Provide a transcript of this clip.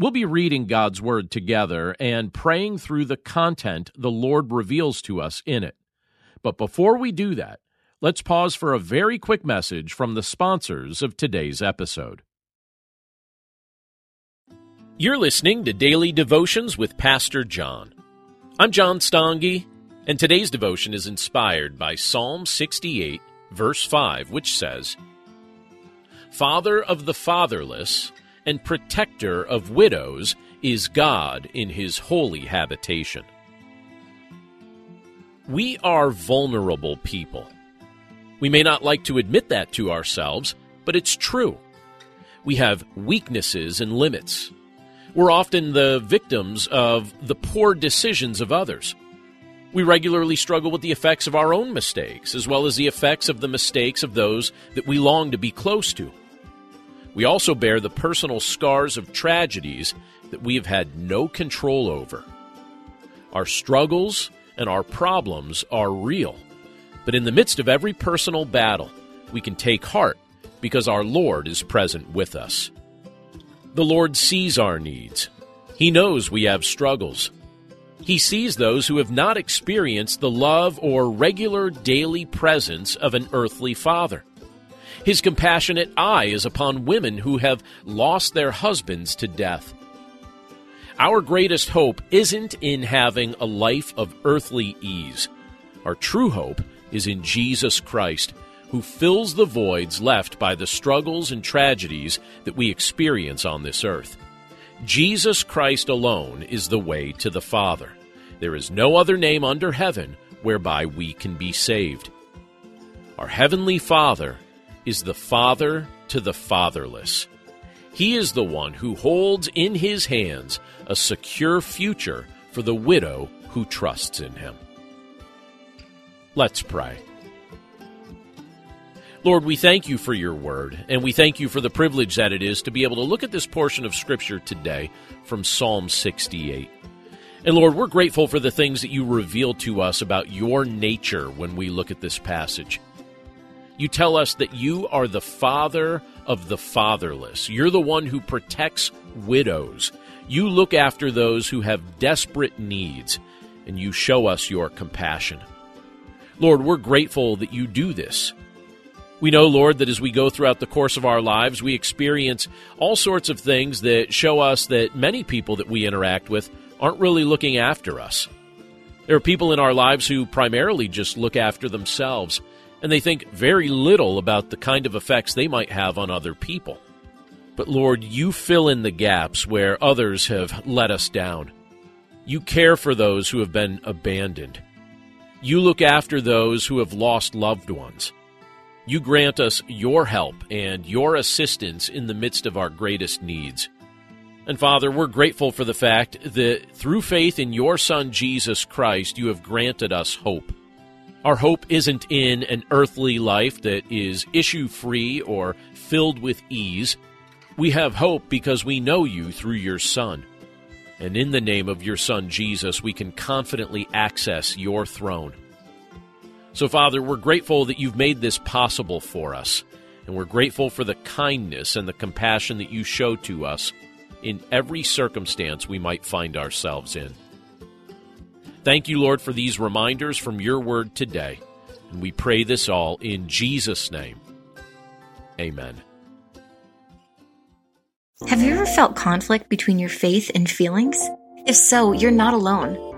We'll be reading God's Word together and praying through the content the Lord reveals to us in it. But before we do that, let's pause for a very quick message from the sponsors of today's episode. You're listening to Daily Devotions with Pastor John. I'm John Stange, and today's devotion is inspired by Psalm 68, verse 5, which says, Father of the fatherless, and protector of widows is God in his holy habitation. We are vulnerable people. We may not like to admit that to ourselves, but it's true. We have weaknesses and limits. We're often the victims of the poor decisions of others. We regularly struggle with the effects of our own mistakes, as well as the effects of the mistakes of those that we long to be close to. We also bear the personal scars of tragedies that we have had no control over. Our struggles and our problems are real, but in the midst of every personal battle, we can take heart because our Lord is present with us. The Lord sees our needs. He knows we have struggles. He sees those who have not experienced the love or regular daily presence of an earthly father. His compassionate eye is upon women who have lost their husbands to death. Our greatest hope isn't in having a life of earthly ease. Our true hope is in Jesus Christ, who fills the voids left by the struggles and tragedies that we experience on this earth. Jesus Christ alone is the way to the Father. There is no other name under heaven whereby we can be saved. Our Heavenly Father is the father to the fatherless. He is the one who holds in his hands a secure future for the widow who trusts in him. Let's pray. Lord, we thank you for your word, and we thank you for the privilege that it is to be able to look at this portion of Scripture today from Psalm 68. And Lord, we're grateful for the things that you reveal to us about your nature when we look at this passage. You tell us that you are the father of the fatherless. You're the one who protects widows. You look after those who have desperate needs, and you show us your compassion. Lord, we're grateful that you do this. We know, Lord, that as we go throughout the course of our lives, we experience all sorts of things that show us that many people that we interact with aren't really looking after us. There are people in our lives who primarily just look after themselves and they think very little about the kind of effects they might have on other people. But Lord, you fill in the gaps where others have let us down. You care for those who have been abandoned. You look after those who have lost loved ones. You grant us your help and your assistance in the midst of our greatest needs. And Father, we're grateful for the fact that through faith in your Son, Jesus Christ, you have granted us hope. Our hope isn't in an earthly life that is issue free or filled with ease. We have hope because we know you through your Son. And in the name of your Son, Jesus, we can confidently access your throne. So, Father, we're grateful that you've made this possible for us. And we're grateful for the kindness and the compassion that you show to us in every circumstance we might find ourselves in. Thank you, Lord, for these reminders from your word today. And we pray this all in Jesus' name. Amen. Have you ever felt conflict between your faith and feelings? If so, you're not alone.